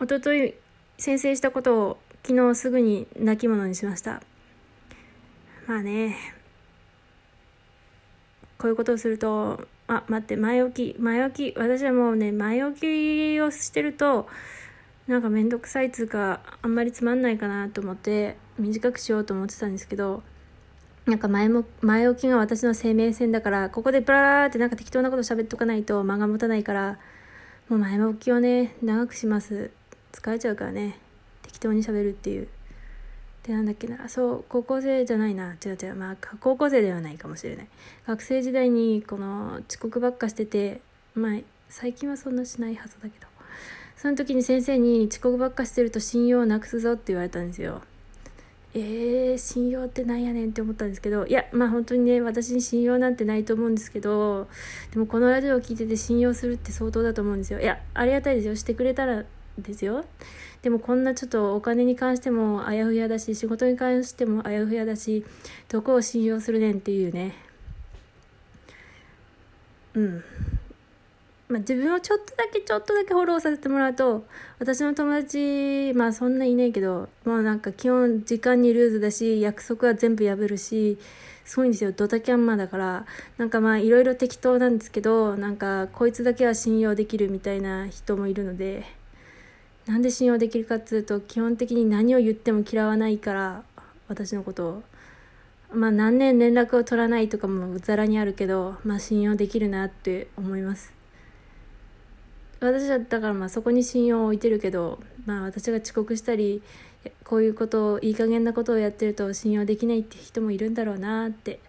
一昨日宣誓したことを昨日すぐに亡き者にしました。まあね。こういうことをするとあ待って前置き。前置き。私はもうね前置きをしてるとなんかめんどくさいつうかあんまりつまんないかなと思って短くしようと思ってたんですけどなんか前も前置きが私の生命線だからここでブラーってなんか適当なこと喋っとかないと間が持たないからもう前置きをね長くします。疲れちゃうからね。適当に喋るっていう。でなんだっけな。そう高校生じゃないな。違う違う。まあ高校生ではないかもしれない。学生時代にこの遅刻ばっかしててまあ最近はそんなしないはずだけど。その時に先生に遅刻ばっかしてると信用をなくすぞって言われたんですよ。えー、信用ってなんやねんって思ったんですけど。いやまあ本当にね私に信用なんてないと思うんですけどでもこのラジオを聴いてて信用するって相当だと思うんですよ。いやありがたいですよ。してくれたらですよ。でもこんなちょっとお金に関してもあやふやだし仕事に関してもあやふやだしどこを信用するねんっていうね。うん。まあ、自分をちょっとだけちょっとだけフォローさせてもらうと私の友達まあそんないないけどもうなんか基本時間にルーズだし約束は全部破るしすごいんですよ。ドタキャンマーだから。なんかまあいろいろ適当なんですけどなんかこいつだけは信用できるみたいな人もいるので。なんで信用できるかっつうと基本的に何を言っても嫌わないから私のことを。まあ何年連絡を取らないとかもざらにあるけどまあ信用できるなって思います。私だったからまあそこに信用を置いてるけどまあ私が遅刻したりこういうことをいい加減なことをやってると信用できないって人もいるんだろうなって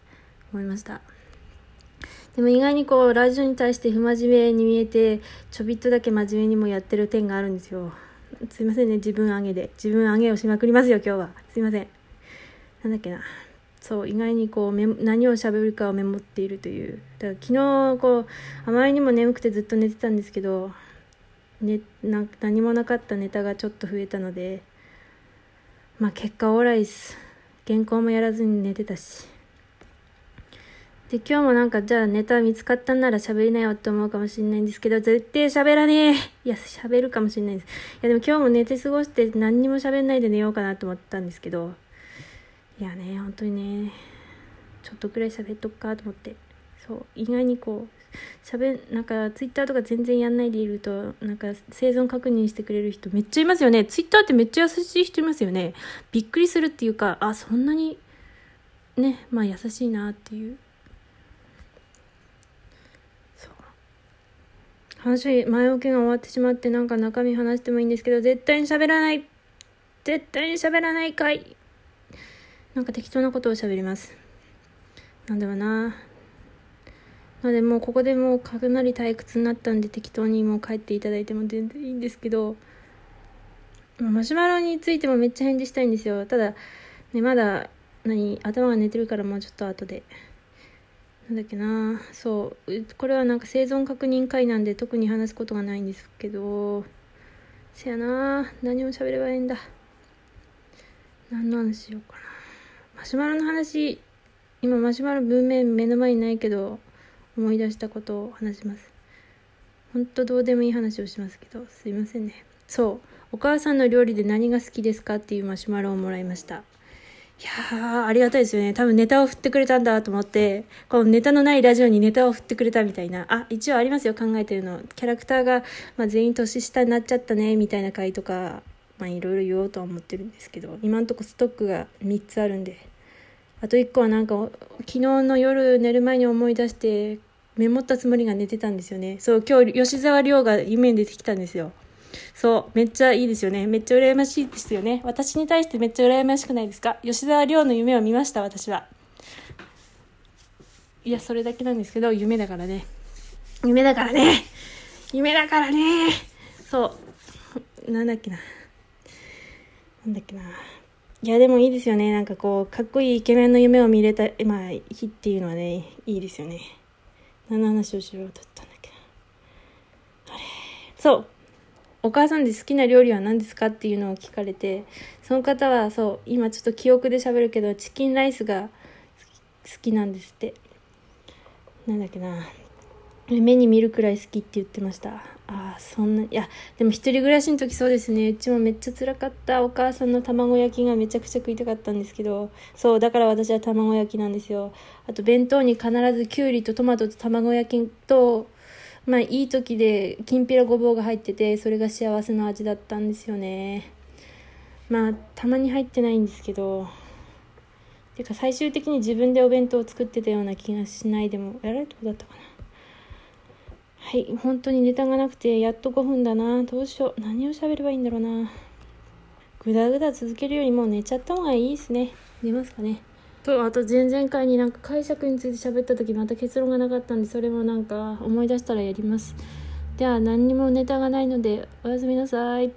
思いました。でも意外にこうラジオに対して不真面目に見えてちょびっとだけ真面目にもやってる点があるんですよ。すいませんね自分上げで。自分上げをしまくりますよ今日は。すいません。なんだっけな。そう意外にこうメ何を喋るかをメモっているという。だから昨日こうあまりにも眠くてずっと寝てたんですけど、ね、な何もなかったネタがちょっと増えたのでまあ結果オーライス原稿もやらずに寝てたし。で今日もなんかじゃあネタ見つかったんなら喋りなよって思うかもしれないんですけど絶対喋らねえ。いや喋るかもしれないです。いやでも今日も寝て過ごして何にも喋んないで寝ようかなと思ったんですけど。いやね本当にね。ちょっとくらい喋っとくかと思って。そう意外にこう喋なんかツイッターとか全然やんないでいるとなんか生存確認してくれる人めっちゃいますよね。ツイッターってめっちゃ優しい人いますよね。びっくりするっていうかあそんなにねまあ優しいなっていう。話前置きが終わってしまってなんか中身話してもいいんですけど絶対に喋らない絶対に喋らないかいなんか適当なことを喋ります。なんだろうな。のでもうここでもうかなり退屈になったんで適当にもう帰っていただいても全然いいんですけど、マシュマロについてもめっちゃ返事したいんですよ。ただ、ね、まだ、何、頭が寝てるからもうちょっと後で。なんだっけな。そう。これはなんか生存確認会なんで特に話すことがないんですけど、せやな。何を喋ればいいんだ。何の話しようかな。マシュマロの話。今マシュマロ文面目の前にないけど思い出したことを話します。ほんとどうでもいい話をしますけどすいませんね。そう。お母さんの料理で何が好きですかっていうマシュマロをもらいました。いやーありがたいですよね。多分ネタを振ってくれたんだと思ってこのネタのないラジオにネタを振ってくれたみたいな。あ一応ありますよ考えてるの。キャラクターが、まあ、全員年下になっちゃったねみたいな回とかまあいろいろ言おうとは思ってるんですけど今んとこストックが3つあるんで。あと1個はなんか昨日の夜寝る前に思い出してメモったつもりが寝てたんですよね。そう今日吉沢亮が夢に出てきたんですよそうめっちゃいいですよね。めっちゃ羨ましいですよね。私に対してめっちゃ羨ましくないですか？吉沢亮の夢を見ました私は。いやそれだけなんですけど夢だからね。夢だからね。夢だからね。そう。なんだっけな。なんだっけな。いや、でもいいですよね。なんかこう、かっこいいイケメンの夢を見れた、まあ、日っていうのはね、いいですよね。何の話をしようとったんだっけな。あれ。そう。お母さんで好きな料理は何ですかっていうのを聞かれて、その方はそう、今ちょっと記憶で喋るけど、チキンライスが好きなんですって。なんだっけな。目に見るくらい好きって言ってました。ああそんないやでも一人暮らしの時そうですねうちもめっちゃ辛かったお母さんの卵焼きがめちゃくちゃ食いたかったんですけどそうだから私は卵焼きなんですよあと弁当に必ずきゅうりとトマトと卵焼きとまあいい時できんぴらごぼうが入っててそれが幸せの味だったんですよね。まあたまに入ってないんですけどてか最終的に自分でお弁当を作ってたような気がしないでもやられるとだったかな。はい本当にネタがなくてやっと5分だな。どうしよう。何を喋ればいいんだろうな。ぐだぐだ続けるよりもう寝ちゃった方がいいですね。寝ますかね。とあと前々回になんか解釈について喋った時また結論がなかったんでそれもなんか思い出したらやります。では何にもネタがないのでおやすみなさい。